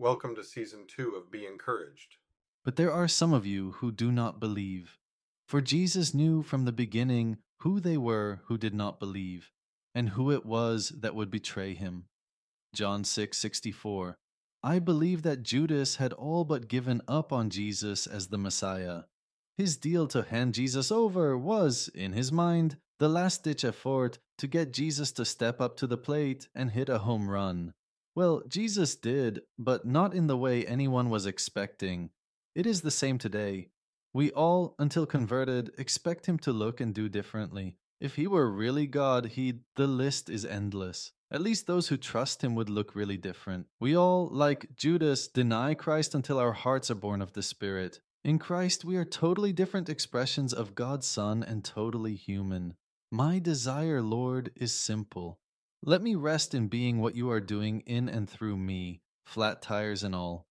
Welcome to season two of Be Encouraged. But there are some of you who do not believe. For Jesus knew from the beginning who they were who did not believe, and who it was that would betray him. John 6:64. I believe that Judas had all but given up on Jesus as the Messiah. His deal to hand Jesus over was, in his mind, the last ditch effort to get Jesus to step up to the plate and hit a home run. Well, Jesus did, but not in the way anyone was expecting. It is the same today. We all, until converted, expect him to look and do differently. If he were really God, He'd... the list is endless. At least those who trust him would look really different. We all, like Judas, deny Christ until our hearts are born of the Spirit. In Christ, we are totally different expressions of God's Son and totally human. My desire, Lord, is simple. Let me rest in being what you are doing in and through me, flat tires and all.